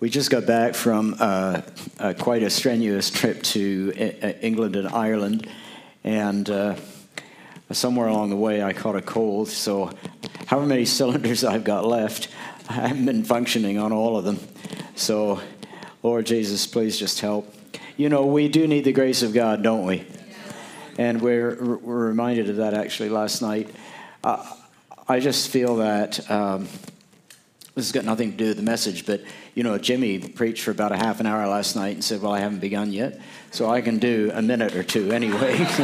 We just got back from uh, uh, quite a strenuous trip to uh, England and Ireland, and uh, somewhere along the way I caught a cold. So, however many cylinders I've got left, I haven't been functioning on all of them. So, Lord Jesus, please just help. You know, we do need the grace of God, don't we? And we're, we're reminded of that actually last night. Uh, I just feel that um, this has got nothing to do with the message, but you know, Jimmy preached for about a half an hour last night and said, Well, I haven't begun yet, so I can do a minute or two anyway.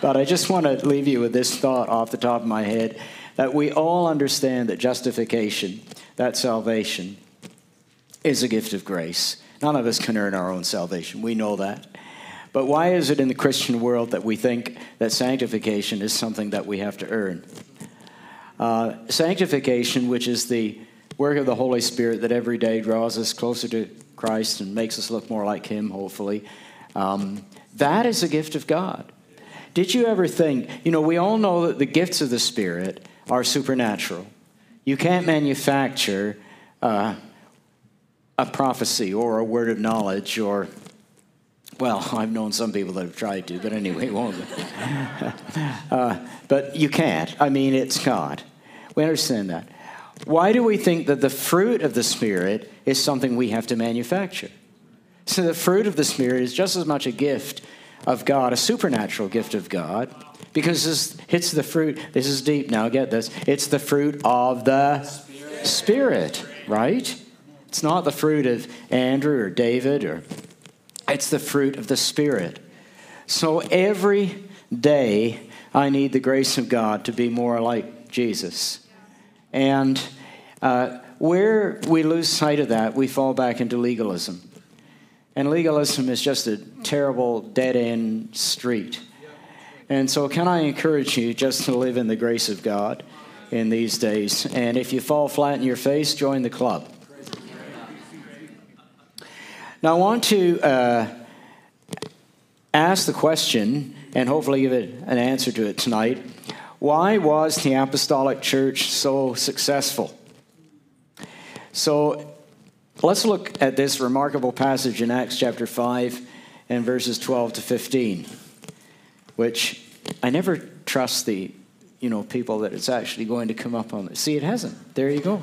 but I just want to leave you with this thought off the top of my head that we all understand that justification, that salvation, is a gift of grace. None of us can earn our own salvation. We know that. But why is it in the Christian world that we think that sanctification is something that we have to earn? Uh, sanctification, which is the work of the Holy Spirit that every day draws us closer to Christ and makes us look more like Him, hopefully, um, that is a gift of God. Did you ever think, you know, we all know that the gifts of the Spirit are supernatural. You can't manufacture uh, a prophecy or a word of knowledge or well, I've known some people that have tried to, but anyway, won't uh, but you can't. I mean, it's God. We understand that. Why do we think that the fruit of the Spirit is something we have to manufacture? So the fruit of the Spirit is just as much a gift of God, a supernatural gift of God, because this, it's the fruit. This is deep now, get this. It's the fruit of the Spirit, Spirit right? It's not the fruit of Andrew or David or it's the fruit of the Spirit. So every day I need the grace of God to be more like Jesus. And uh, where we lose sight of that, we fall back into legalism. And legalism is just a terrible dead end street. And so, can I encourage you just to live in the grace of God in these days? And if you fall flat in your face, join the club. Now, I want to uh, ask the question and hopefully give it an answer to it tonight. Why was the apostolic church so successful? So let's look at this remarkable passage in Acts chapter 5 and verses 12 to 15, which I never trust the you know people that it's actually going to come up on. See, it hasn't. There you go.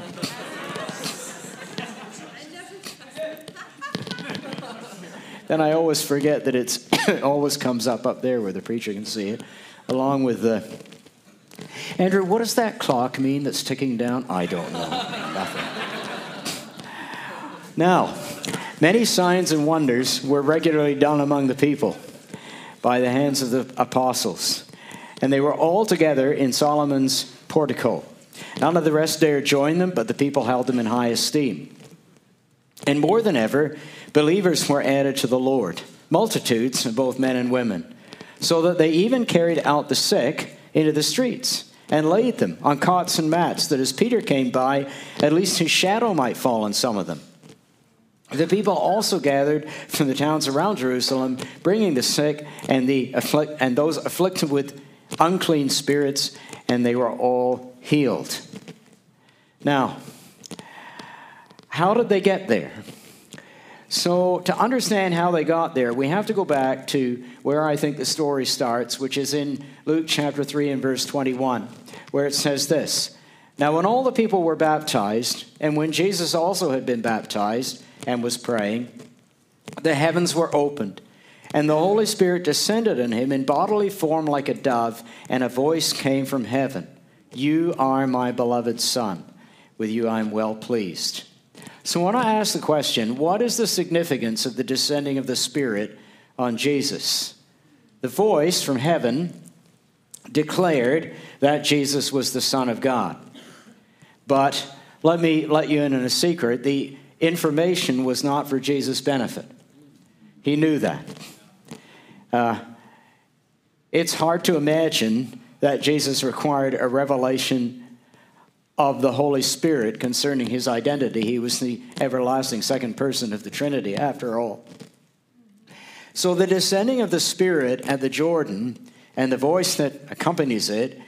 then I always forget that it's it always comes up up there where the preacher can see it, along with the Andrew, what does that clock mean that's ticking down? I don't know. Nothing. Now, many signs and wonders were regularly done among the people by the hands of the apostles, and they were all together in Solomon's portico. None of the rest dared join them, but the people held them in high esteem. And more than ever, believers were added to the Lord, multitudes of both men and women, so that they even carried out the sick into the streets and laid them on cots and mats, that as Peter came by, at least his shadow might fall on some of them. The people also gathered from the towns around Jerusalem, bringing the sick and, the afflict- and those afflicted with unclean spirits, and they were all healed. Now, how did they get there? So, to understand how they got there, we have to go back to where I think the story starts, which is in Luke chapter 3 and verse 21, where it says this Now, when all the people were baptized, and when Jesus also had been baptized and was praying, the heavens were opened, and the Holy Spirit descended on him in bodily form like a dove, and a voice came from heaven You are my beloved Son. With you I am well pleased. So, when I ask the question, what is the significance of the descending of the Spirit on Jesus? The voice from heaven declared that Jesus was the Son of God. But let me let you in on a secret the information was not for Jesus' benefit. He knew that. Uh, it's hard to imagine that Jesus required a revelation of the Holy Spirit concerning his identity. He was the everlasting second person of the Trinity, after all. So, the descending of the Spirit at the Jordan and the voice that accompanies it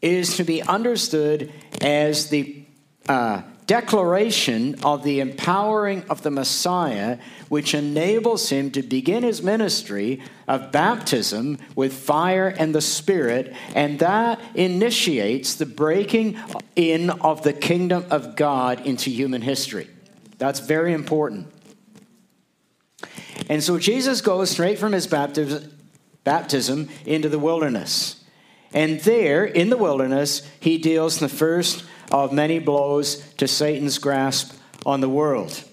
is to be understood as the uh, declaration of the empowering of the Messiah, which enables him to begin his ministry of baptism with fire and the Spirit, and that initiates the breaking in of the kingdom of God into human history. That's very important. And so Jesus goes straight from his baptism into the wilderness. And there, in the wilderness, he deals the first of many blows to Satan's grasp on the world.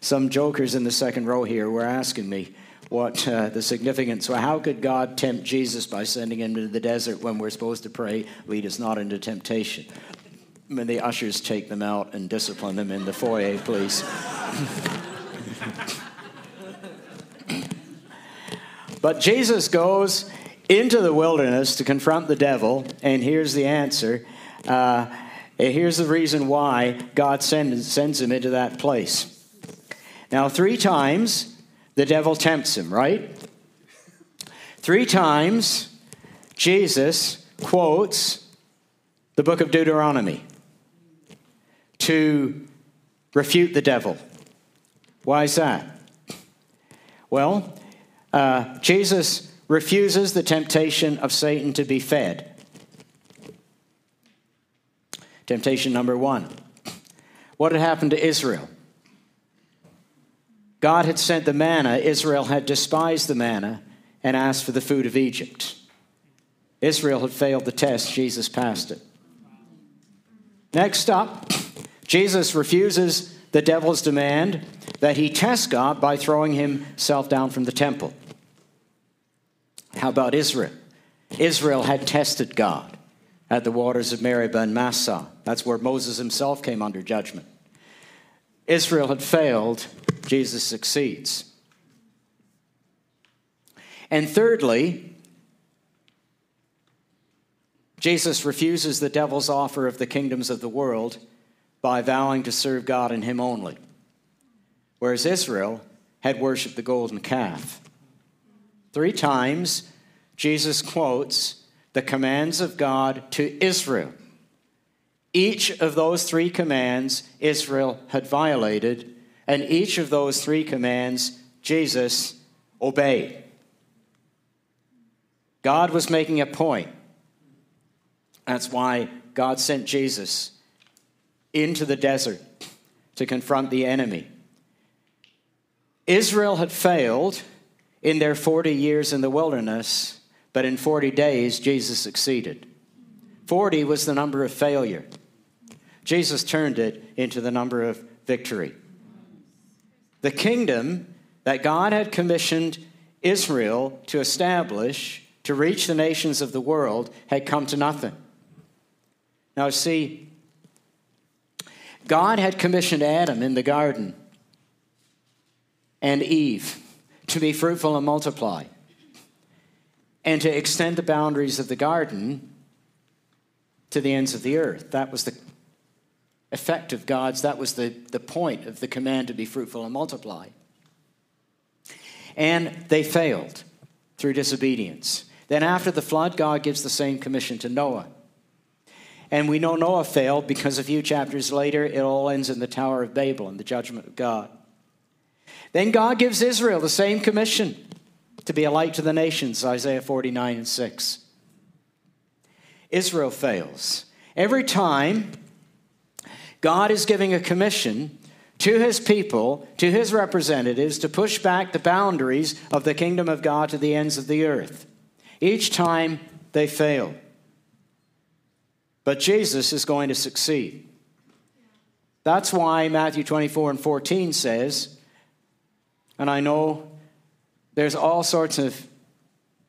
Some jokers in the second row here were asking me what uh, the significance. So, how could God tempt Jesus by sending him to the desert when we're supposed to pray, lead us not into temptation? When the ushers take them out and discipline them in the foyer, please. but Jesus goes into the wilderness to confront the devil, and here's the answer. Uh, here's the reason why God sends, sends him into that place. Now, three times the devil tempts him, right? Three times Jesus quotes the book of Deuteronomy to refute the devil. Why is that? Well, uh, Jesus refuses the temptation of Satan to be fed. Temptation number one. What had happened to Israel? God had sent the manna, Israel had despised the manna and asked for the food of Egypt. Israel had failed the test, Jesus passed it. Next up, Jesus refuses the devil's demand that he test God by throwing himself down from the temple. How about Israel? Israel had tested God at the waters of Meribah and Massah. That's where Moses himself came under judgment. Israel had failed, Jesus succeeds. And thirdly, Jesus refuses the devil's offer of the kingdoms of the world by vowing to serve God and Him only, whereas Israel had worshiped the golden calf. Three times, Jesus quotes the commands of God to Israel. Each of those three commands Israel had violated, and each of those three commands Jesus obeyed. God was making a point. That's why God sent Jesus into the desert to confront the enemy. Israel had failed in their 40 years in the wilderness, but in 40 days, Jesus succeeded. 40 was the number of failure. Jesus turned it into the number of victory. The kingdom that God had commissioned Israel to establish to reach the nations of the world had come to nothing. Now, see, God had commissioned Adam in the garden and Eve to be fruitful and multiply, and to extend the boundaries of the garden to the ends of the earth. That was the effect of God's, that was the, the point of the command to be fruitful and multiply. And they failed through disobedience. Then, after the flood, God gives the same commission to Noah. And we know Noah failed because a few chapters later, it all ends in the Tower of Babel and the judgment of God. Then God gives Israel the same commission to be a light to the nations, Isaiah 49 and 6. Israel fails. Every time God is giving a commission to his people, to his representatives, to push back the boundaries of the kingdom of God to the ends of the earth. Each time they fail. But Jesus is going to succeed. That's why Matthew 24 and 14 says, and I know there's all sorts of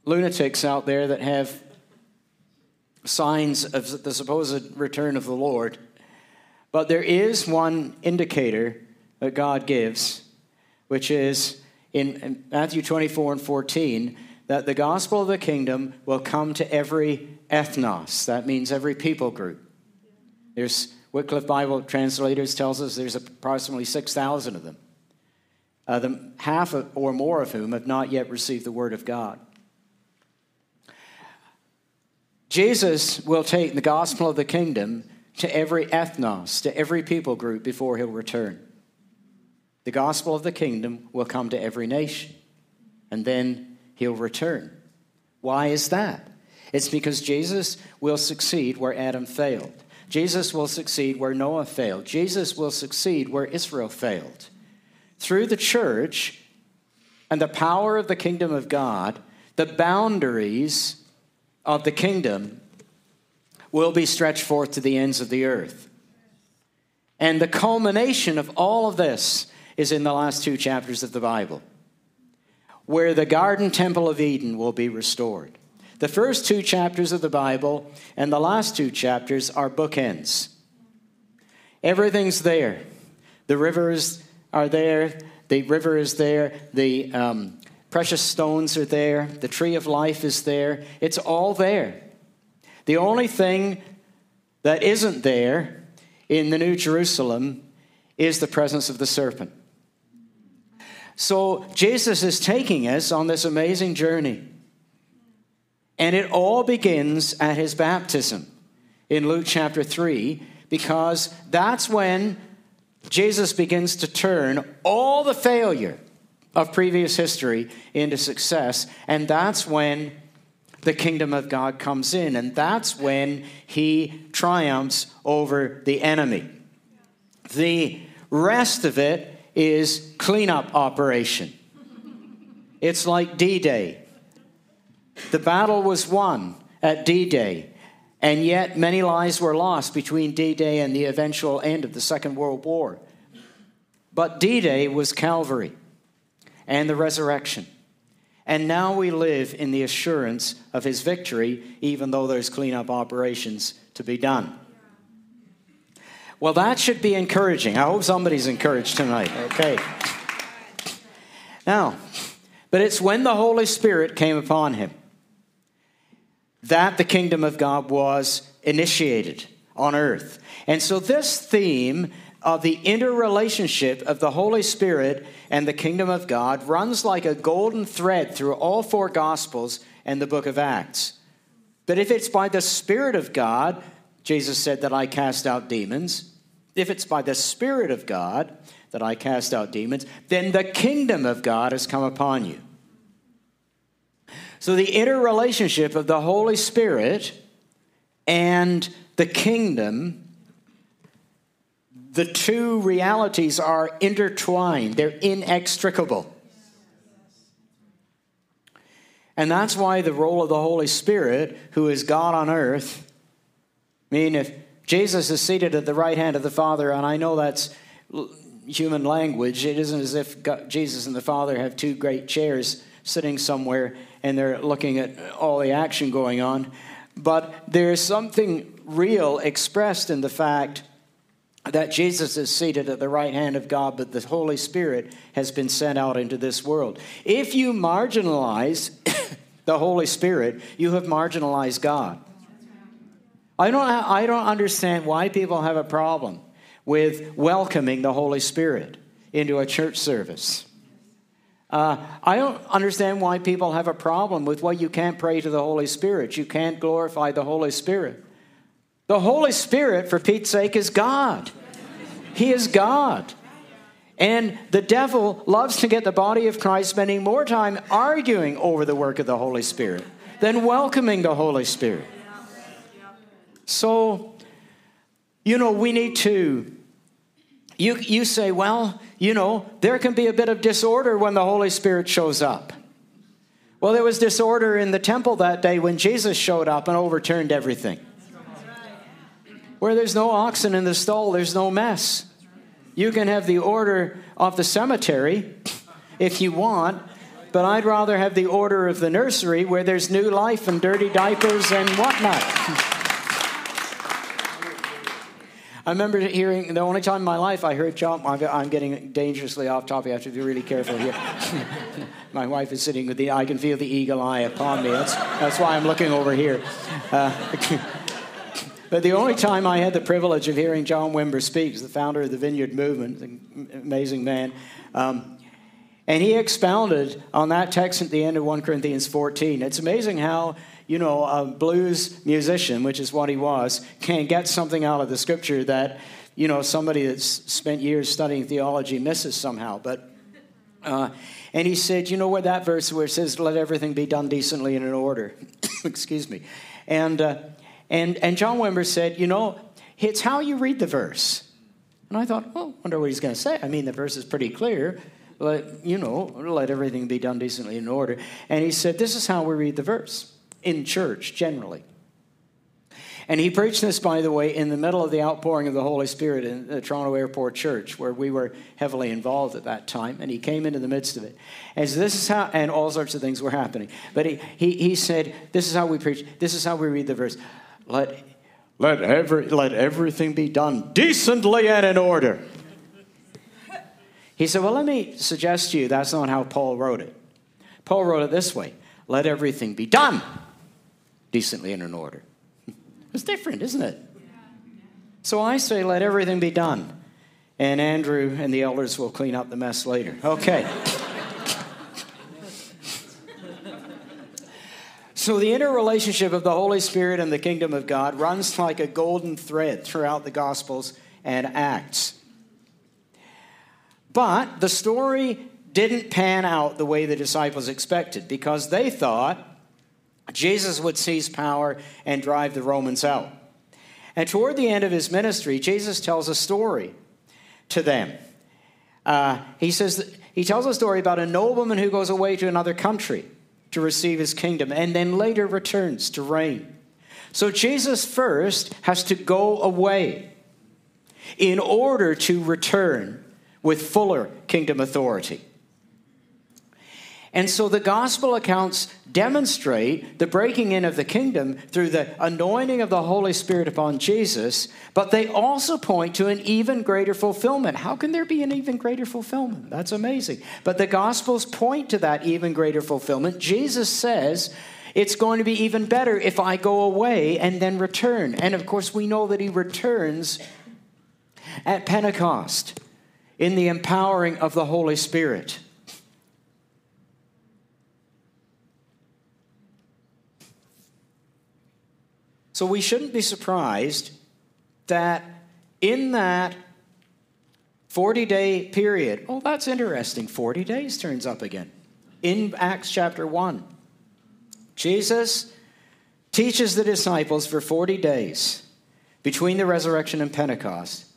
lunatics out there that have signs of the supposed return of the Lord. But there is one indicator that God gives, which is in Matthew 24 and 14 that the gospel of the kingdom will come to every ethnos. That means every people group. There's Wycliffe Bible Translators tells us there's approximately 6,000 of them uh, the, half of, or more of whom have not yet received the word of God. Jesus will take the gospel of the kingdom to every ethnos, to every people group before he'll return. The gospel of the kingdom will come to every nation, and then he'll return. Why is that? It's because Jesus will succeed where Adam failed. Jesus will succeed where Noah failed. Jesus will succeed where Israel failed. Through the church and the power of the kingdom of God, the boundaries of the kingdom will be stretched forth to the ends of the earth. And the culmination of all of this is in the last two chapters of the Bible, where the garden temple of Eden will be restored. The first two chapters of the Bible and the last two chapters are bookends. Everything's there. The rivers are there. The river is there. The um, precious stones are there. The tree of life is there. It's all there. The only thing that isn't there in the New Jerusalem is the presence of the serpent. So Jesus is taking us on this amazing journey. And it all begins at his baptism in Luke chapter 3, because that's when Jesus begins to turn all the failure of previous history into success. And that's when the kingdom of God comes in. And that's when he triumphs over the enemy. The rest of it is cleanup operation. It's like D Day. The battle was won at D Day, and yet many lives were lost between D Day and the eventual end of the Second World War. But D Day was Calvary and the resurrection. And now we live in the assurance of his victory, even though there's cleanup operations to be done. Well, that should be encouraging. I hope somebody's encouraged tonight. Okay. Now, but it's when the Holy Spirit came upon him that the kingdom of God was initiated on earth. And so, this theme of the interrelationship of the Holy Spirit and the kingdom of God runs like a golden thread through all four Gospels and the book of Acts. But if it's by the Spirit of God, Jesus said that I cast out demons. If it's by the Spirit of God that I cast out demons, then the kingdom of God has come upon you. So the interrelationship of the Holy Spirit and the kingdom, the two realities are intertwined, they're inextricable. And that's why the role of the Holy Spirit, who is God on earth, I mean, if Jesus is seated at the right hand of the Father, and I know that's human language, it isn't as if God, Jesus and the Father have two great chairs sitting somewhere and they're looking at all the action going on. But there's something real expressed in the fact that Jesus is seated at the right hand of God, but the Holy Spirit has been sent out into this world. If you marginalize the Holy Spirit, you have marginalized God. I don't, I don't understand why people have a problem with welcoming the Holy Spirit into a church service. Uh, I don't understand why people have a problem with, well, you can't pray to the Holy Spirit. You can't glorify the Holy Spirit. The Holy Spirit, for Pete's sake, is God. He is God. And the devil loves to get the body of Christ spending more time arguing over the work of the Holy Spirit than welcoming the Holy Spirit. So, you know, we need to. You, you say, well, you know, there can be a bit of disorder when the Holy Spirit shows up. Well, there was disorder in the temple that day when Jesus showed up and overturned everything. Where there's no oxen in the stall, there's no mess. You can have the order of the cemetery if you want, but I'd rather have the order of the nursery where there's new life and dirty diapers and whatnot. I remember hearing the only time in my life I heard John. I'm getting dangerously off topic. I have to be really careful here. my wife is sitting with the. I can feel the eagle eye upon me. That's that's why I'm looking over here. Uh, but the only time I had the privilege of hearing John Wimber speak, the founder of the Vineyard Movement, an amazing man. Um, and he expounded on that text at the end of 1 Corinthians 14. It's amazing how you know, a blues musician, which is what he was, can get something out of the scripture that, you know, somebody that's spent years studying theology misses somehow. But, uh, and he said, you know where that verse where it says, let everything be done decently and in order. Excuse me. And, uh, and, and John Wimber said, you know, it's how you read the verse. And I thought, well, wonder what he's going to say. I mean, the verse is pretty clear. Let, you know, let everything be done decently in order. And he said, this is how we read the verse in church generally. And he preached this, by the way, in the middle of the outpouring of the Holy Spirit in the Toronto Airport Church, where we were heavily involved at that time. And he came into the midst of it. As this is how, and all sorts of things were happening. But he, he, he said, This is how we preach, this is how we read the verse. Let let, every, let everything be done decently and in order. He said, Well, let me suggest to you that's not how Paul wrote it. Paul wrote it this way let everything be done decently and in order. It's different, isn't it? So I say, let everything be done. And Andrew and the elders will clean up the mess later. Okay. So, the interrelationship of the Holy Spirit and the kingdom of God runs like a golden thread throughout the Gospels and Acts. But the story didn't pan out the way the disciples expected because they thought Jesus would seize power and drive the Romans out. And toward the end of his ministry, Jesus tells a story to them. Uh, he says he tells a story about a nobleman who goes away to another country to receive his kingdom and then later returns to reign. So Jesus first has to go away in order to return with fuller kingdom authority. And so the gospel accounts demonstrate the breaking in of the kingdom through the anointing of the Holy Spirit upon Jesus, but they also point to an even greater fulfillment. How can there be an even greater fulfillment? That's amazing. But the gospels point to that even greater fulfillment. Jesus says, it's going to be even better if I go away and then return. And of course, we know that he returns at Pentecost in the empowering of the Holy Spirit. So we shouldn't be surprised that in that 40 day period, oh, that's interesting, 40 days turns up again in Acts chapter 1. Jesus teaches the disciples for 40 days between the resurrection and Pentecost.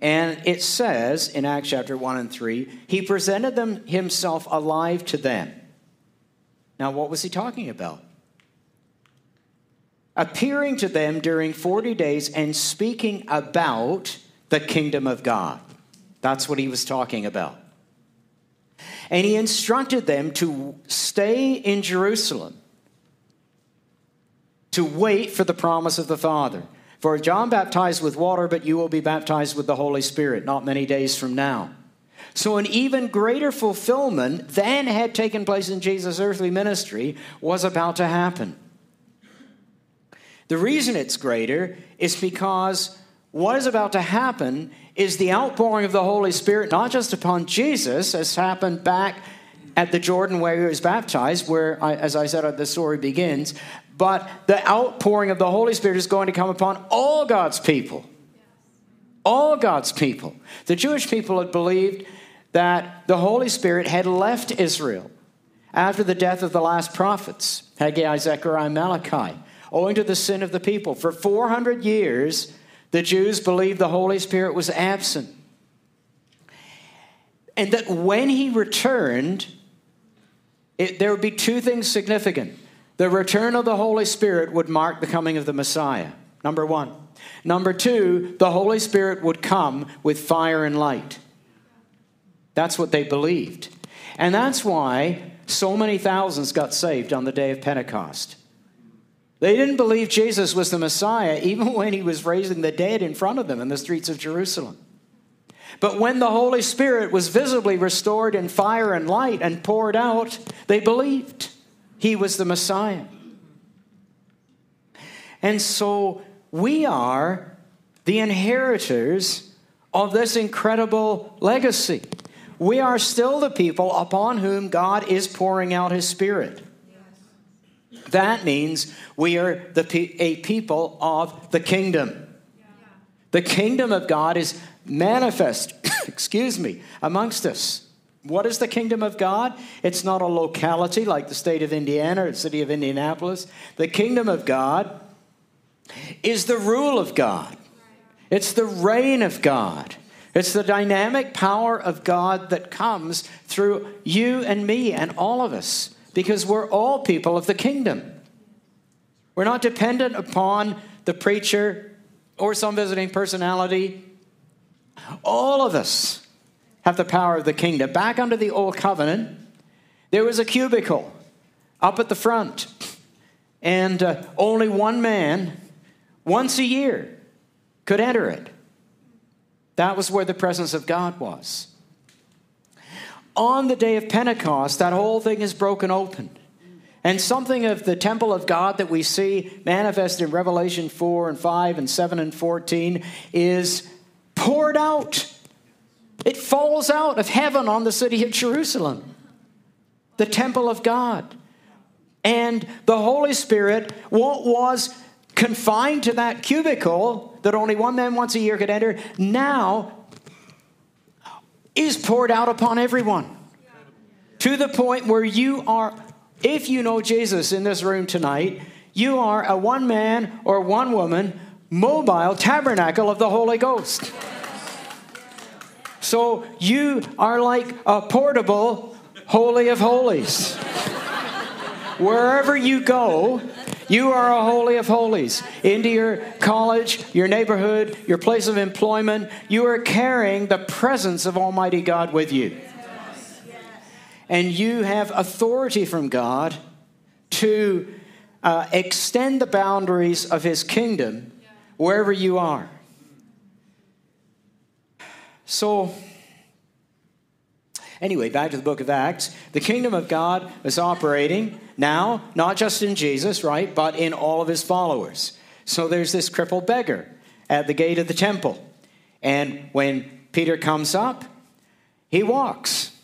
And it says in Acts chapter 1 and 3, he presented them himself alive to them. Now, what was he talking about? Appearing to them during 40 days and speaking about the kingdom of God. That's what he was talking about. And he instructed them to stay in Jerusalem to wait for the promise of the Father. For John baptized with water, but you will be baptized with the Holy Spirit not many days from now. So, an even greater fulfillment than had taken place in Jesus' earthly ministry was about to happen. The reason it's greater is because what is about to happen is the outpouring of the Holy Spirit, not just upon Jesus, as happened back at the Jordan where he was baptized, where, as I said, the story begins, but the outpouring of the Holy Spirit is going to come upon all God's people. All God's people. The Jewish people had believed that the Holy Spirit had left Israel after the death of the last prophets, Haggai, Zechariah, Malachi owing to the sin of the people. For 400 years, the Jews believed the Holy Spirit was absent. And that when he returned, it, there would be two things significant. The return of the Holy Spirit would mark the coming of the Messiah, number one. Number two, the Holy Spirit would come with fire and light. That's what they believed. And that's why so many thousands got saved on the day of Pentecost. They didn't believe Jesus was the Messiah even when he was raising the dead in front of them in the streets of Jerusalem. But when the Holy Spirit was visibly restored in fire and light and poured out, they believed he was the Messiah. And so we are the inheritors of this incredible legacy. We are still the people upon whom God is pouring out his Spirit. That means we are the, a people of the kingdom. The kingdom of God is manifest, excuse me, amongst us. What is the kingdom of God? It's not a locality like the state of Indiana or the city of Indianapolis. The kingdom of God is the rule of God, it's the reign of God. It's the dynamic power of God that comes through you and me and all of us because we're all people of the kingdom. We're not dependent upon the preacher or some visiting personality. All of us have the power of the kingdom. Back under the old covenant, there was a cubicle up at the front, and uh, only one man, once a year, could enter it. That was where the presence of God was. On the day of Pentecost, that whole thing is broken open. And something of the temple of God that we see manifested in Revelation 4 and 5 and 7 and 14 is poured out. It falls out of heaven on the city of Jerusalem, the temple of God. And the Holy Spirit, what was confined to that cubicle that only one man once a year could enter, now is poured out upon everyone. To the point where you are if you know Jesus in this room tonight, you are a one man or one woman mobile tabernacle of the Holy Ghost. So you are like a portable Holy of Holies. Wherever you go, you are a Holy of Holies. Into your college, your neighborhood, your place of employment, you are carrying the presence of Almighty God with you and you have authority from God to uh, extend the boundaries of His kingdom wherever you are. So, anyway, back to the book of Acts. The kingdom of God is operating now, not just in Jesus, right, but in all of his followers. So there's this crippled beggar at the gate of the temple. And when Peter comes up, he walks.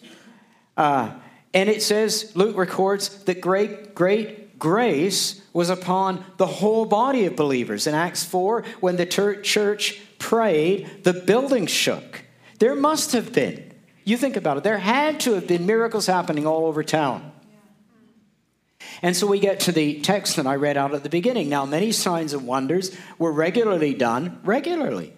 Uh, and it says, Luke records that great, great grace was upon the whole body of believers. In Acts 4, when the church prayed, the building shook. There must have been, you think about it, there had to have been miracles happening all over town. And so we get to the text that I read out at the beginning. Now, many signs and wonders were regularly done, regularly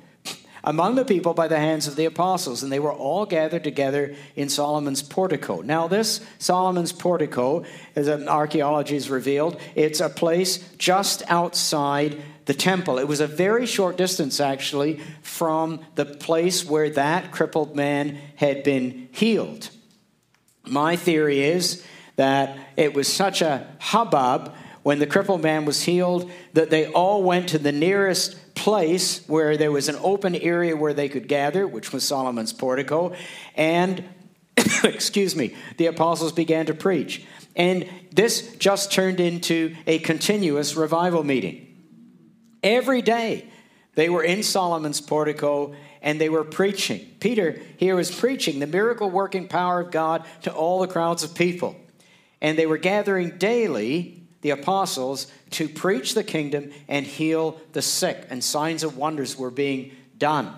among the people by the hands of the apostles, and they were all gathered together in Solomon's portico. Now, this Solomon's portico, as archaeology has revealed, it's a place just outside the temple. It was a very short distance, actually, from the place where that crippled man had been healed. My theory is that it was such a hubbub when the crippled man was healed that they all went to the nearest place where there was an open area where they could gather, which was Solomon's portico, and excuse me, the apostles began to preach. And this just turned into a continuous revival meeting. Every day they were in Solomon's portico and they were preaching. Peter here was preaching the miracle working power of God to all the crowds of people. And they were gathering daily the apostles to preach the kingdom and heal the sick, and signs and wonders were being done.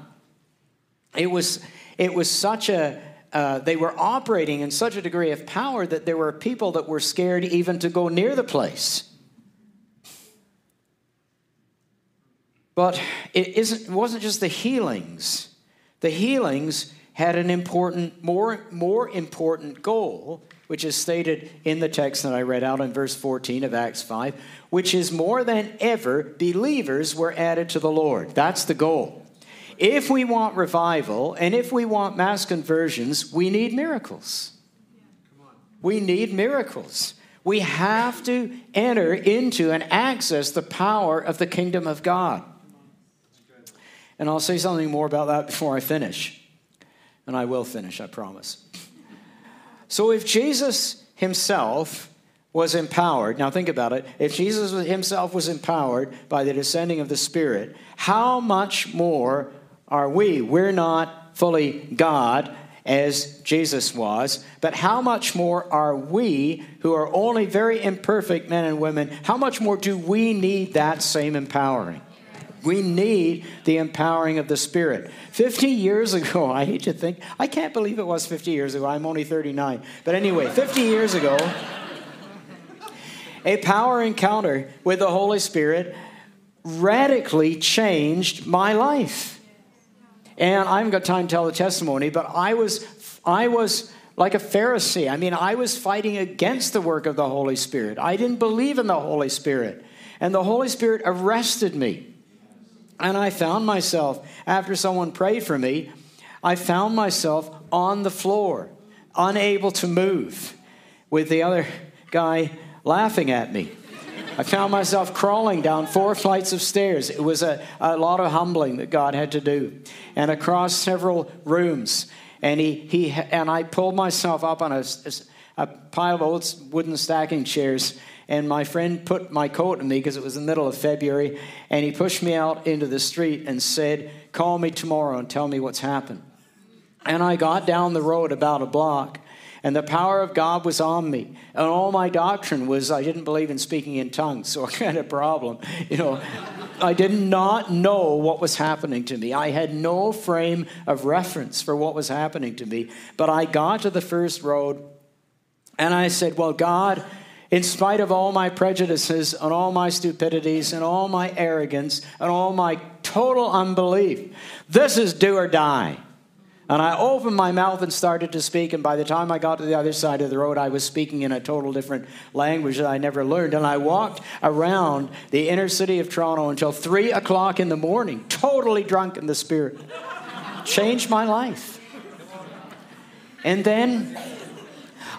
It was, it was such a, uh, they were operating in such a degree of power that there were people that were scared even to go near the place. But it, isn't, it wasn't just the healings. The healings had an important, more, more important goal, which is stated in the text that I read out in verse 14 of Acts 5, which is more than ever, believers were added to the Lord. That's the goal. If we want revival and if we want mass conversions, we need miracles. We need miracles. We have to enter into and access the power of the kingdom of God. And I'll say something more about that before I finish. And I will finish, I promise. So if Jesus himself was empowered, now think about it, if Jesus himself was empowered by the descending of the Spirit, how much more are we? We're not fully God, as Jesus was, but how much more are we, who are only very imperfect men and women, how much more do we need that same empowering? We need the empowering of the Spirit. 50 years ago, I hate to think, I can't believe it was 50 years ago. I'm only 39. But anyway, 50 years ago, a power encounter with the Holy Spirit radically changed my life. And I haven't got time to tell the testimony, but I was, I was like a Pharisee. I mean, I was fighting against the work of the Holy Spirit. I didn't believe in the Holy Spirit. And the Holy Spirit arrested me. And I found myself, after someone prayed for me, I found myself on the floor, unable to move, with the other guy laughing at me. I found myself crawling down four flights of stairs. It was a, a lot of humbling that God had to do, and across several rooms. And, he, he, and I pulled myself up on a, a pile of old wooden stacking chairs. And my friend put my coat on me because it was the middle of February. And he pushed me out into the street and said, Call me tomorrow and tell me what's happened. And I got down the road about a block and the power of God was on me. And all my doctrine was I didn't believe in speaking in tongues, so I had a problem. You know, I did not know what was happening to me. I had no frame of reference for what was happening to me. But I got to the first road and I said, Well, God, in spite of all my prejudices and all my stupidities and all my arrogance and all my total unbelief, this is do or die. And I opened my mouth and started to speak, and by the time I got to the other side of the road, I was speaking in a total different language that I never learned. And I walked around the inner city of Toronto until three o'clock in the morning, totally drunk in the spirit. Changed my life. And then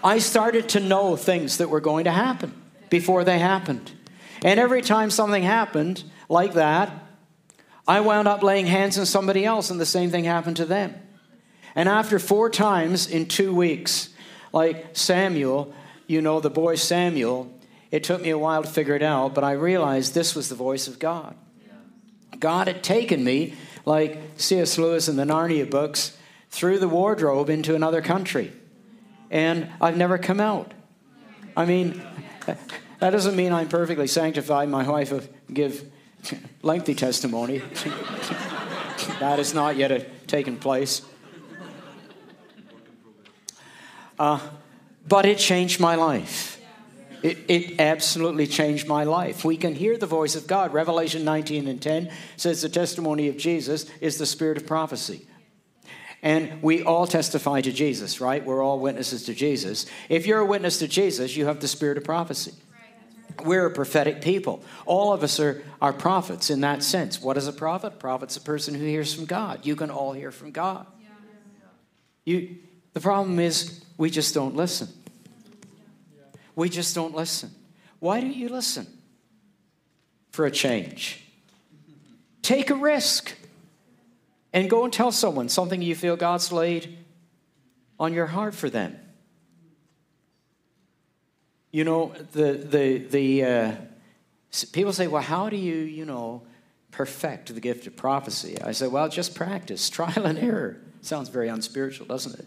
I started to know things that were going to happen before they happened. And every time something happened like that, I wound up laying hands on somebody else, and the same thing happened to them. And after four times in two weeks, like Samuel, you know, the boy Samuel, it took me a while to figure it out, but I realized this was the voice of God. God had taken me, like C.S. Lewis in the Narnia books, through the wardrobe into another country. And I've never come out. I mean, that doesn't mean I'm perfectly sanctified. My wife will give lengthy testimony. that has not yet taken place. Uh, but it changed my life. It, it, absolutely changed my life. We can hear the voice of God. Revelation 19 and 10 says the testimony of Jesus is the spirit of prophecy. And we all testify to Jesus, right? We're all witnesses to Jesus. If you're a witness to Jesus, you have the spirit of prophecy. We're a prophetic people. All of us are, are prophets in that sense. What is a prophet? A prophet's a person who hears from God. You can all hear from God. You, the problem is we just don't listen. We just don't listen. Why don't you listen? For a change. Take a risk and go and tell someone something you feel God's laid on your heart for them. You know, the, the, the, uh, people say, well, how do you, you know, perfect the gift of prophecy? I say, well, just practice, trial and error. Sounds very unspiritual, doesn't it?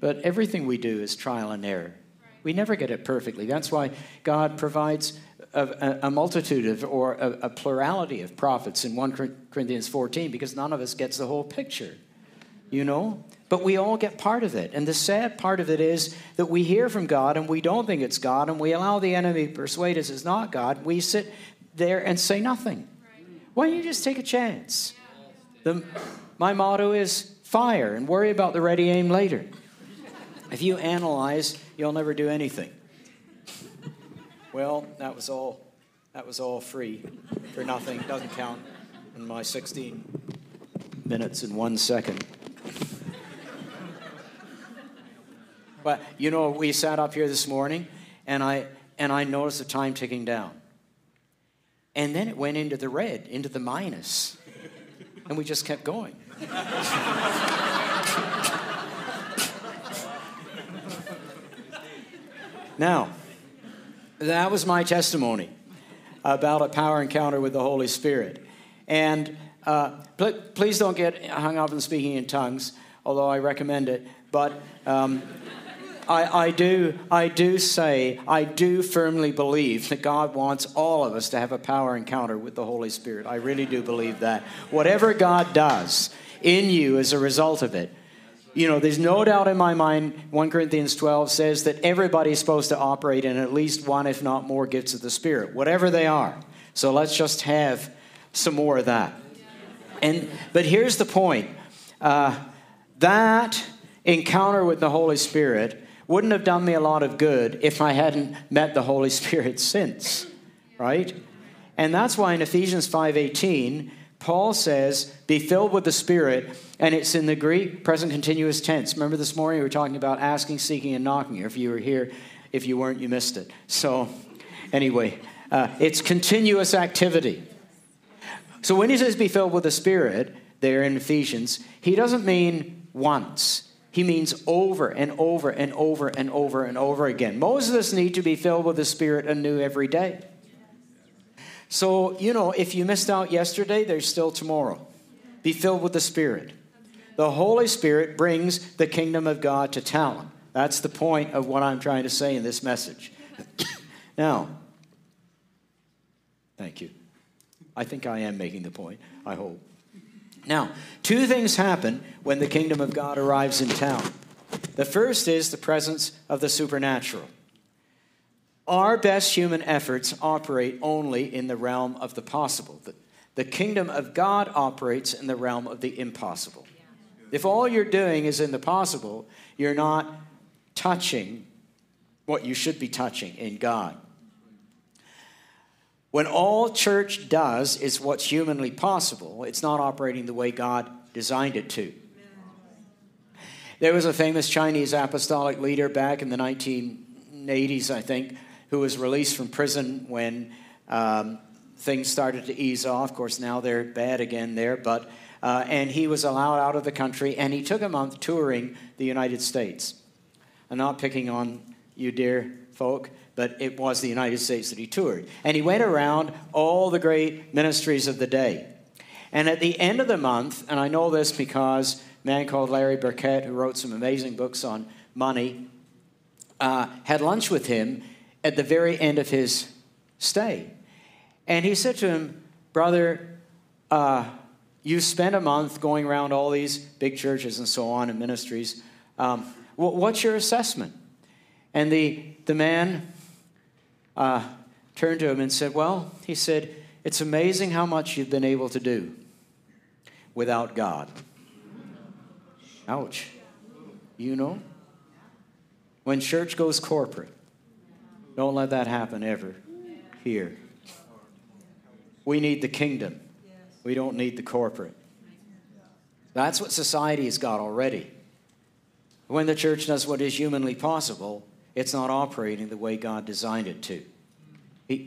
But everything we do is trial and error. We never get it perfectly. That's why God provides a, a multitude of, or a, a, plurality of prophets in 1 Corinthians 14, because none of us gets the whole picture, you know? But we all get part of it. And the sad part of it is that we hear from God and we don't think it's God, and we allow the enemy to persuade us it's not God. We sit there and say nothing. Why don't you just take a chance? The, my motto is fire and worry about the ready aim later. If you analyze, you'll never do anything. Well, that was all. That was all free for nothing. Doesn't count in my 16 minutes and one second. But you know, we sat up here this morning, and I and I noticed the time ticking down. And then it went into the red, into the minus, and we just kept going. Now, that was my testimony about a power encounter with the Holy Spirit. And uh, pl- please don't get hung up in speaking in tongues, although I recommend it. But um, I, I, do, I do say, I do firmly believe that God wants all of us to have a power encounter with the Holy Spirit. I really do believe that. Whatever God does in you as a result of it, you know, there's no doubt in my mind, 1 Corinthians 12 says that everybody's supposed to operate in at least one, if not more, gifts of the Spirit, whatever they are. So let's just have some more of that. And, but here's the point uh, that encounter with the Holy Spirit wouldn't have done me a lot of good if I hadn't met the Holy Spirit since, right? And that's why in Ephesians 5:18, Paul says, "Be filled with the Spirit," and it's in the Greek present continuous tense. Remember this morning we were talking about asking, seeking, and knocking. If you were here, if you weren't, you missed it. So, anyway, uh, it's continuous activity. So when he says, "Be filled with the Spirit," there in Ephesians, he doesn't mean once. He means over and over and over and over and over again. Most of us need to be filled with the Spirit anew every day. So, you know, if you missed out yesterday, there's still tomorrow. Be filled with the Spirit. The Holy Spirit brings the kingdom of God to town. That's the point of what I'm trying to say in this message. now, thank you. I think I am making the point, I hope. Now, two things happen when the kingdom of God arrives in town. The first is the presence of the supernatural. Our best human efforts operate only in the realm of the possible. The, the kingdom of God operates in the realm of the impossible. If all you're doing is in the possible, you're not touching what you should be touching in God. When all church does is what's humanly possible, it's not operating the way God designed it to. There was a famous Chinese apostolic leader back in the 1980s, I think, who was released from prison when um, things started to ease off. Of course, now they're bad again there, but uh, and he was allowed out of the country, and he took a month touring the United States. I'm not picking on you, dear folk, but it was the United States that he toured. And he went around all the great ministries of the day. And at the end of the month, and I know this because a man called Larry Burkett, who wrote some amazing books on money, uh, had lunch with him at the very end of his stay. And he said to him, Brother, uh, you spent a month going around all these big churches and so on and ministries. Um, what's your assessment? And the, the man uh, turned to him and said, Well, he said, it's amazing how much you've been able to do without God. Ouch. You know? When church goes corporate, don't let that happen ever here. We need the kingdom. We don't need the corporate. That's what society has got already. When the church does what is humanly possible, it's not operating the way God designed it to.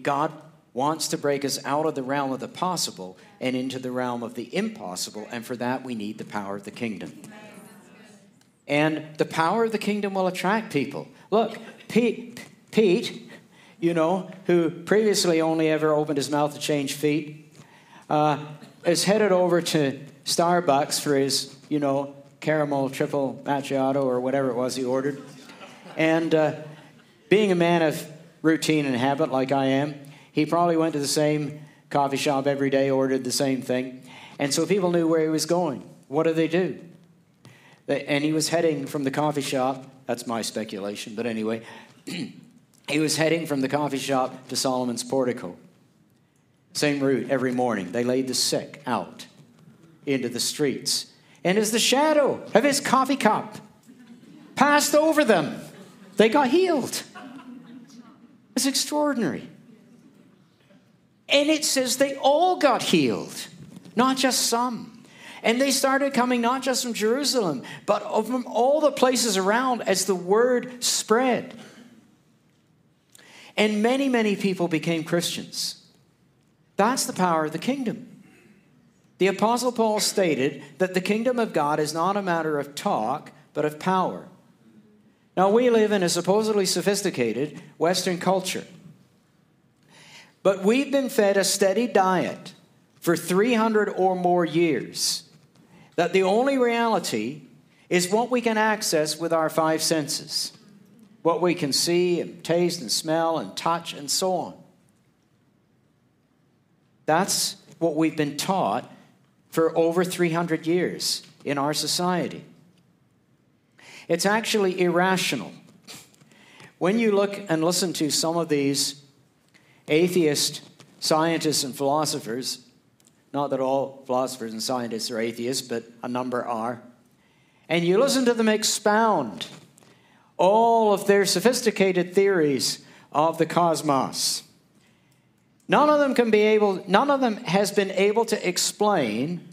God wants to break us out of the realm of the possible and into the realm of the impossible, and for that we need the power of the kingdom. And the power of the kingdom will attract people. Look, Pete, Pete you know, who previously only ever opened his mouth to change feet, uh, is headed over to Starbucks for his, you know, caramel triple macchiato or whatever it was he ordered. And uh, being a man of routine and habit like I am, he probably went to the same coffee shop every day, ordered the same thing. And so people knew where he was going. What do they do? And he was heading from the coffee shop. That's my speculation, but anyway, he was heading from the coffee shop to Solomon's portico. Same route every morning. They laid the sick out into the streets. And as the shadow of his coffee cup passed over them, they got healed. It's extraordinary. And it says they all got healed, not just some. And they started coming not just from Jerusalem, but from all the places around as the word spread. And many, many people became Christians. That's the power of the kingdom. The Apostle Paul stated that the kingdom of God is not a matter of talk, but of power. Now, we live in a supposedly sophisticated Western culture, but we've been fed a steady diet for 300 or more years that the only reality is what we can access with our five senses what we can see and taste and smell and touch and so on. That's what we've been taught for over 300 years in our society. It's actually irrational. When you look and listen to some of these atheist scientists and philosophers, not that all philosophers and scientists are atheists, but a number are, and you listen to them expound all of their sophisticated theories of the cosmos. None of them can be able, none of them has been able to explain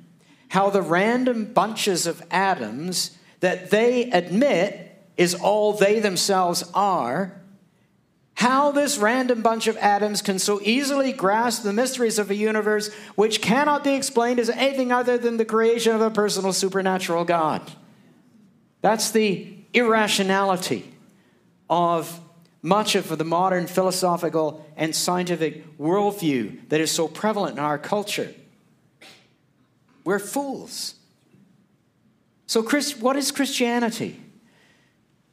how the random bunches of atoms that they admit is all they themselves are, how this random bunch of atoms can so easily grasp the mysteries of a universe which cannot be explained as anything other than the creation of a personal supernatural God. That's the irrationality of much of the modern philosophical and scientific worldview that is so prevalent in our culture. We're fools. So, Chris, what is Christianity?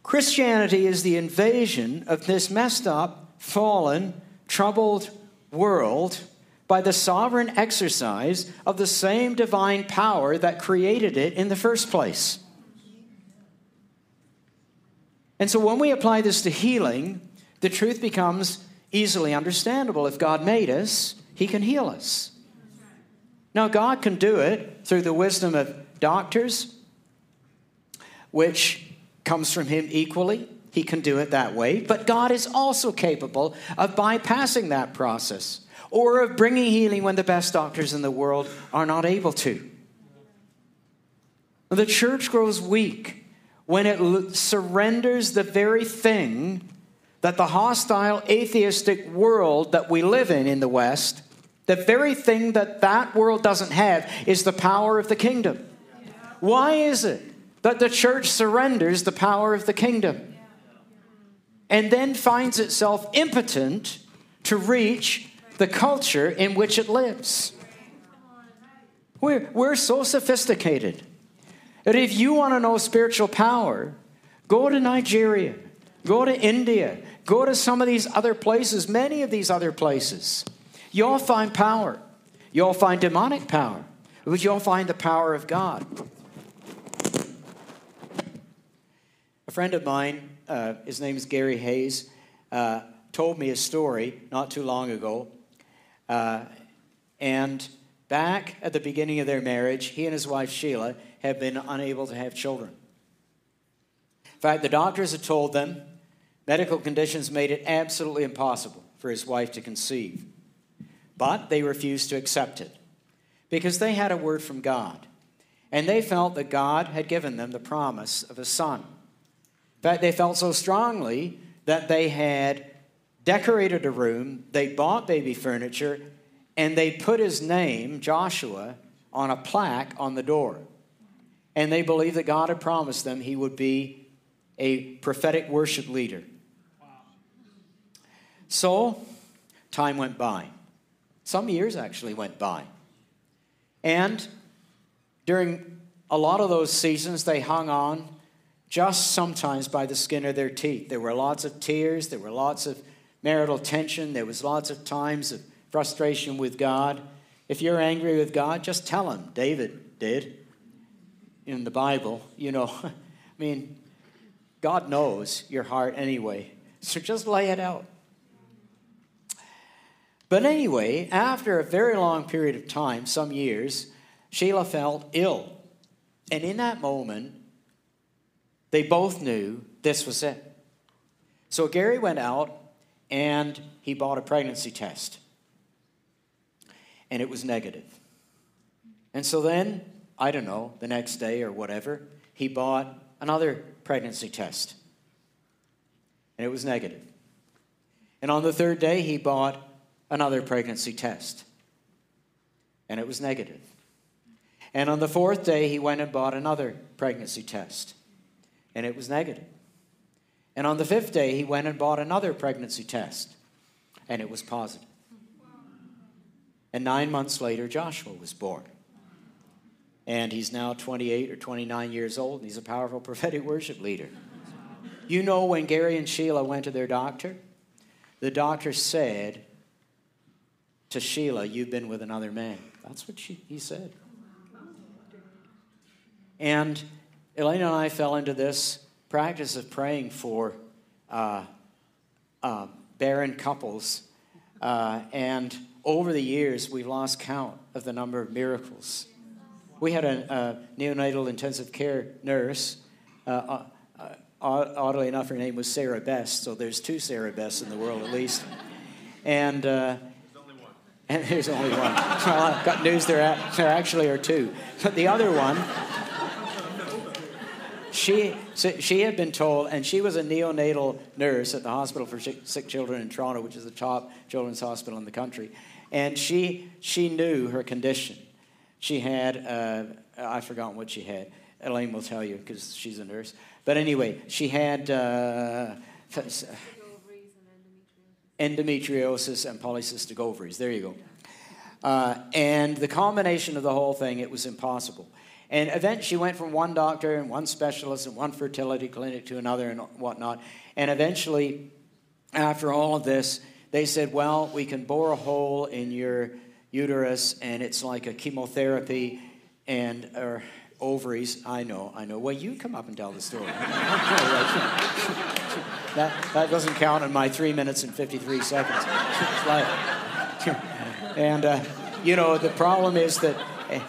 Christianity is the invasion of this messed up, fallen, troubled world by the sovereign exercise of the same divine power that created it in the first place. And so when we apply this to healing, the truth becomes easily understandable. If God made us, He can heal us. Now, God can do it through the wisdom of doctors, which comes from Him equally. He can do it that way. But God is also capable of bypassing that process or of bringing healing when the best doctors in the world are not able to. The church grows weak when it surrenders the very thing that the hostile atheistic world that we live in in the West, the very thing that that world doesn't have is the power of the kingdom. Why is it that the church surrenders the power of the kingdom and then finds itself impotent to reach the culture in which it lives? We're, we're so sophisticated that if you want to know spiritual power, go to Nigeria, go to India, go to some of these other places, many of these other places. You'll find power. You'll find demonic power, but you'll find the power of God. A friend of mine, uh, his name is Gary Hayes, uh, told me a story not too long ago. Uh, and back at the beginning of their marriage, he and his wife Sheila have been unable to have children. In fact, the doctors had told them medical conditions made it absolutely impossible for his wife to conceive. But they refused to accept it because they had a word from God. And they felt that God had given them the promise of a son. In fact, they felt so strongly that they had decorated a room, they bought baby furniture, and they put his name, Joshua, on a plaque on the door and they believed that God had promised them he would be a prophetic worship leader. So, time went by. Some years actually went by. And during a lot of those seasons, they hung on just sometimes by the skin of their teeth. There were lots of tears, there were lots of marital tension, there was lots of times of frustration with God. If you're angry with God, just tell him. David did in the Bible, you know, I mean, God knows your heart anyway. So just lay it out. But anyway, after a very long period of time, some years, Sheila felt ill. And in that moment, they both knew this was it. So Gary went out and he bought a pregnancy test. And it was negative. And so then I don't know, the next day or whatever, he bought another pregnancy test. And it was negative. And on the third day, he bought another pregnancy test. And it was negative. And on the fourth day, he went and bought another pregnancy test. And it was negative. And on the fifth day, he went and bought another pregnancy test. And it was positive. And nine months later, Joshua was born. And he's now 28 or 29 years old, and he's a powerful prophetic worship leader. You know, when Gary and Sheila went to their doctor, the doctor said to Sheila, You've been with another man. That's what she, he said. And Elaine and I fell into this practice of praying for uh, uh, barren couples. Uh, and over the years, we've lost count of the number of miracles. We had a, a neonatal intensive care nurse. Uh, uh, uh, oddly enough, her name was Sarah Best, so there's two Sarah Bests in the world at least. And, uh, and there's only one. well, I've got news, there, there actually are two. But the other one, she, she had been told, and she was a neonatal nurse at the Hospital for Sick Children in Toronto, which is the top children's hospital in the country. And she, she knew her condition. She had, uh, I've forgotten what she had. Elaine will tell you because she's a nurse. But anyway, she had uh, endometriosis and polycystic ovaries. There you go. Uh, and the combination of the whole thing, it was impossible. And eventually, she went from one doctor and one specialist and one fertility clinic to another and whatnot. And eventually, after all of this, they said, Well, we can bore a hole in your uterus, and it's like a chemotherapy and or ovaries. I know, I know. Well, you come up and tell the story. that, that doesn't count in my three minutes and 53 seconds. and, uh, you know, the problem is that eh,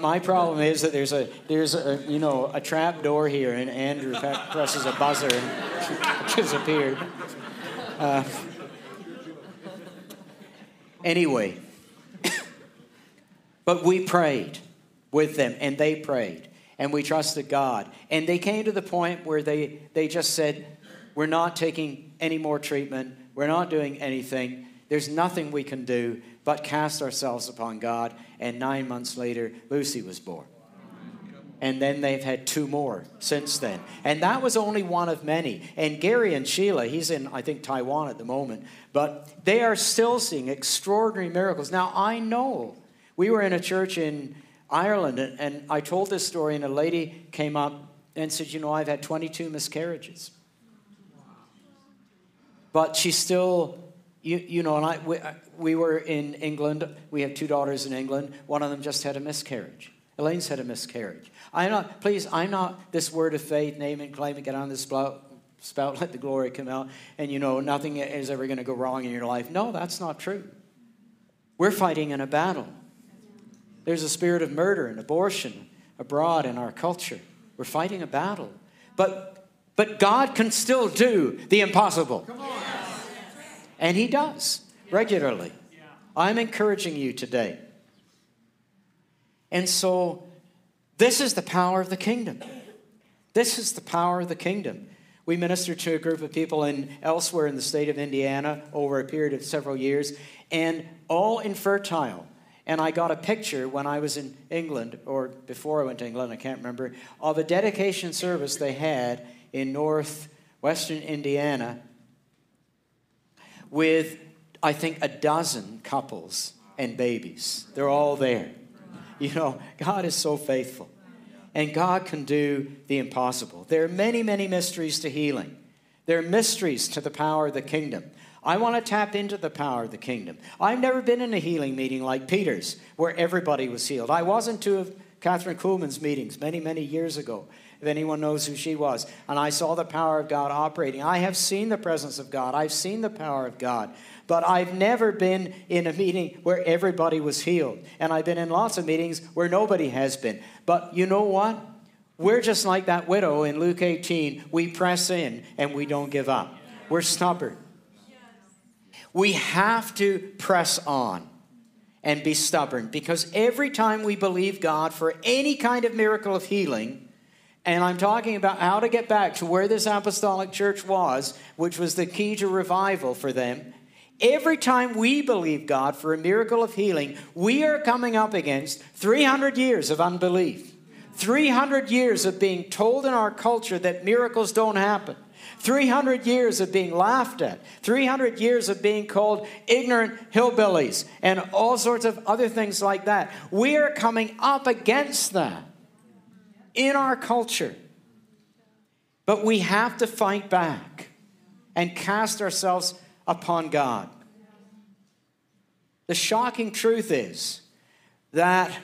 my problem is that there's a there's a you know a trap door here, and Andrew presses a buzzer and disappeared. Uh, anyway, but we prayed with them, and they prayed, and we trusted God, and they came to the point where they they just said, "We're not taking any more treatment. We're not doing anything. There's nothing we can do." but cast ourselves upon God. And nine months later, Lucy was born. And then they've had two more since then. And that was only one of many. And Gary and Sheila, he's in, I think, Taiwan at the moment, but they are still seeing extraordinary miracles. Now, I know we were in a church in Ireland, and, I told this story, and a lady came up and said, You know, I've had 22 miscarriages. But she still, you, you know, and I, we, uh, we were in England. We have two daughters in England. One of them just had a miscarriage. Elaine's had a miscarriage. I'm not, please, I'm not this word of faith, name and claim and get on this spout, spout, let the glory come out, and you know, nothing is ever going to go wrong in your life. No, that's not true. We're fighting in a battle. There's a spirit of murder and abortion abroad in our culture. We're fighting a battle. But, but God can still do the impossible. And He does regularly. I'm encouraging you today. And so, this is the power of the kingdom. This is the power of the kingdom. We ministered to a group of people in elsewhere in the state of Indiana over a period of several years, and all infertile. And I got a picture when I was in England, or before I went to England, I can't remember, of a dedication service they had in northwestern Indiana with I think, a dozen couples and babies. They're all there. You know, God is so faithful. And God can do the impossible. There are many, many mysteries to healing. There are mysteries to the power of the kingdom. I want to tap into the power of the kingdom. I've never been in a healing meeting like Peter's, where everybody was healed. I wasn't to Kathryn Kuhlman's meetings many, many years ago, if anyone knows who she was. And I saw the power of God operating. I have seen the presence of God, I've seen the power of God. But I've never been in a meeting where everybody was healed. And I've been in lots of meetings where nobody has been. But you know what? We're just like that widow in Luke 18. We press in and we don't give up. We're stubborn. We have to press on and be stubborn because every time we believe God for any kind of miracle of healing, and I'm talking about how to get back to where this apostolic church was, which was the key to revival for them, Every time we believe God for a miracle of healing, we are coming up against 300 years of unbelief. 300 years of being told in our culture that miracles don't happen. 300 years of being laughed at, 300 years of being called ignorant hillbillies, and all sorts of other things like that. We are coming up against that in our culture. But we have to fight back and cast ourselves upon God. The shocking truth is that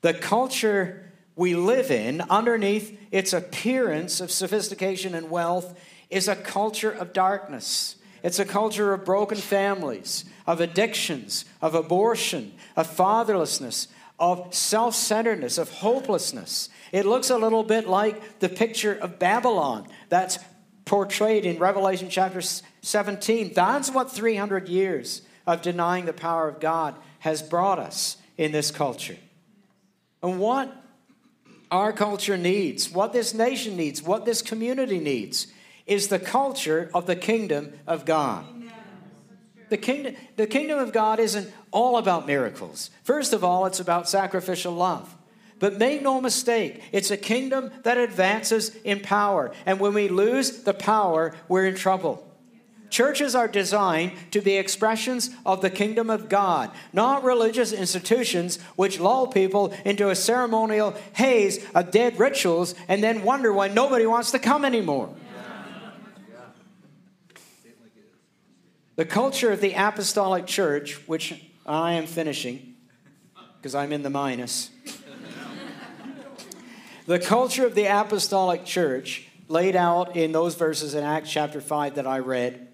the culture we live in, underneath its appearance of sophistication and wealth, is a culture of darkness. It's a culture of broken families, of addictions, of abortion, of fatherlessness, of self centeredness, of hopelessness. It looks a little bit like the picture of Babylon that's portrayed in Revelation chapter 17. That's what 300 years of denying the power of God has brought us in this culture. And what our culture needs, what this nation needs, what this community needs, is the culture of the kingdom of God. The kingdom, the kingdom of God isn't all about miracles. First of all, it's about sacrificial love. But make no mistake, it's a kingdom that advances in power. And when we lose the power, we're in trouble. Churches are designed to be expressions of the kingdom of God, not religious institutions which lull people into a ceremonial haze of dead rituals and then wonder why nobody wants to come anymore. The culture of the apostolic church, which I am finishing because I'm in the minus. the culture of the apostolic church laid out in those verses in Acts chapter 5 that I read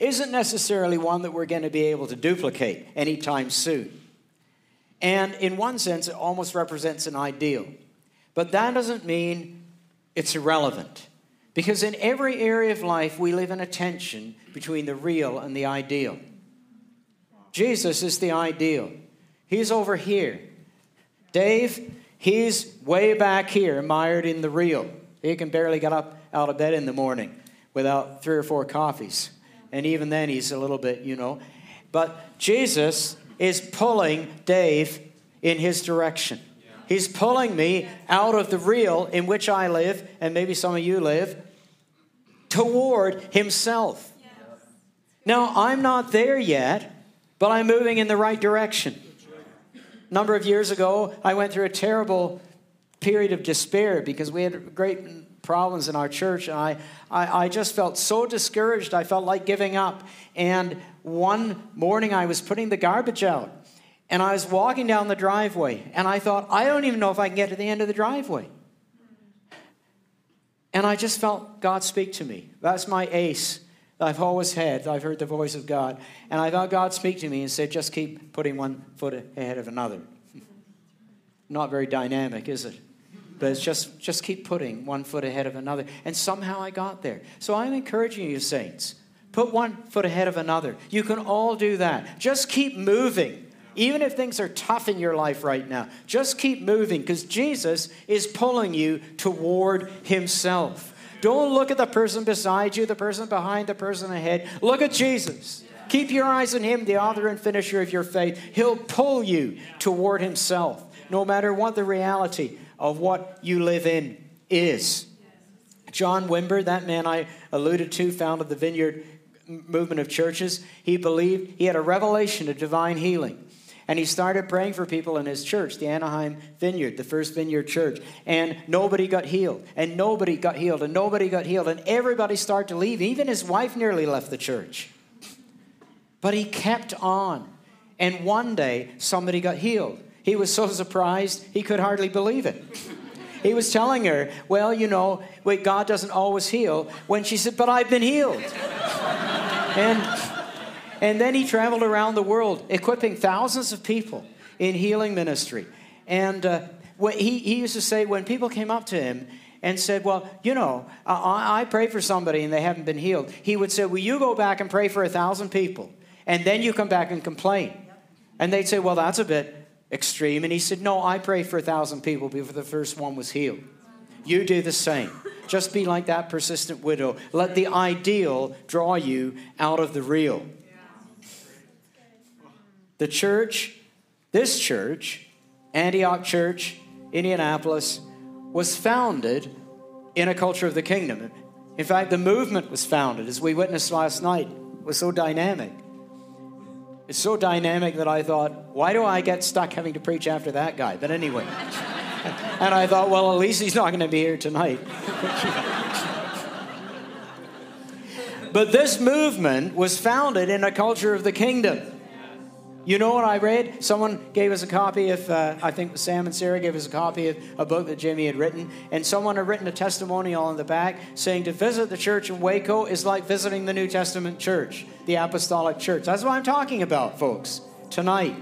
isn't necessarily one that we're going to be able to duplicate anytime soon. And in one sense, it almost represents an ideal. But that doesn't mean it's irrelevant. Because in every area of life, we live in a tension between the real and the ideal. Jesus is the ideal. He's over here. Dave, he's way back here, mired in the real. He can barely get up out of bed in the morning without three or four coffees. And even then, he's a little bit, you know. But Jesus is pulling Dave in his direction. He's pulling me out of the real in which I live, and maybe some of you live, toward himself. Now, I'm not there yet, but I'm moving in the right direction. A number of years ago, I went through a terrible period of despair because we had a great problems in our church. And I, I, I just felt so discouraged. I felt like giving up. And one morning I was putting the garbage out. And I was walking down the driveway. And I thought, I don't even know if I can get to the end of the driveway. And I just felt God speak to me. That's my ace that I've always had. I've heard the voice of God. And I felt God speak to me and said, just keep putting one foot ahead of another. Not very dynamic, is it? But it's just just keep putting one foot ahead of another. And somehow i got there. So i'm encouraging you saints. Put one foot ahead of another. You can all do that. Just keep moving. Even if things are tough in your life right now just keep moving because jesus is pulling you toward himself. Don't look at the person beside you the person behind the person ahead. Look at jesus. Keep your eyes on Him, the author and finisher of your faith. He'll pull you toward Himself, no matter what the reality of what you live in is. John Wimber, that man I alluded to, founded the Vineyard movement of churches. He believed he had a revelation of divine healing. And he started praying for people in his church, the Anaheim Vineyard, the first Vineyard church. And nobody got healed. And nobody got healed. And nobody got healed. And everybody started to leave. Even his wife nearly left the church. But he kept on. And one day, somebody got healed. He was so surprised, he could hardly believe it. He was telling her, Well, you know, wait, God doesn't always heal. When she said, But I've been healed. and, and then he traveled around the world, equipping thousands of people in healing ministry. And uh, he, he used to say, when people came up to him and said, Well, you know, I, I pray for somebody and they haven't been healed, he would say, Well, you go back and pray for a thousand people, and then you come back and complain. And they'd say, Well, that's a bit extreme. And he said, No, I pray for a thousand people before the first one was healed. You do the same. Just be like that persistent widow. Let the ideal draw you out of the real. The church, this church, Antioch Church, Indianapolis, was founded in a culture of the kingdom. In fact, the movement was founded, as we witnessed last night, was so dynamic. It's so dynamic that I thought, why do I get stuck having to preach after that guy? But anyway. and I thought, well, at least he's not going to be here tonight. but this movement was founded in a culture of the kingdom. You know what I read? Someone gave us a copy of, uh, I think Sam and Sarah gave us a copy of a book that Jimmy had written, and someone had written a testimonial on the back saying to visit the church in Waco is like visiting the New Testament church, the apostolic church. That's what I'm talking about, folks, tonight.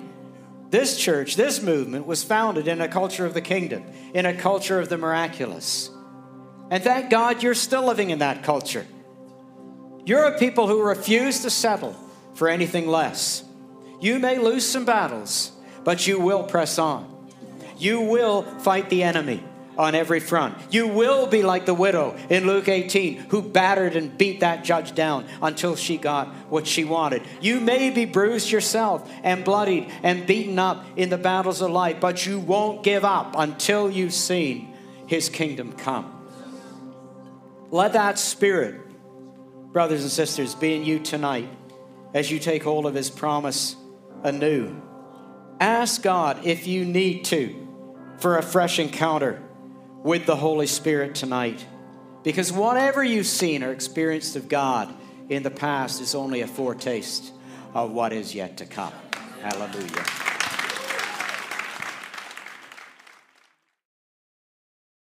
This church, this movement was founded in a culture of the kingdom, in a culture of the miraculous. And thank God you're still living in that culture. You're a people who refuse to settle for anything less. You may lose some battles, but you will press on. You will fight the enemy on every front. You will be like the widow in Luke 18 who battered and beat that judge down until she got what she wanted. You may be bruised yourself and bloodied and beaten up in the battles of life, but you won't give up until you've seen his kingdom come. Let that spirit, brothers and sisters, be in you tonight as you take hold of his promise anew. Ask God if you need to for a fresh encounter with the Holy Spirit tonight. Because whatever you've seen or experienced of God in the past is only a foretaste of what is yet to come. Hallelujah.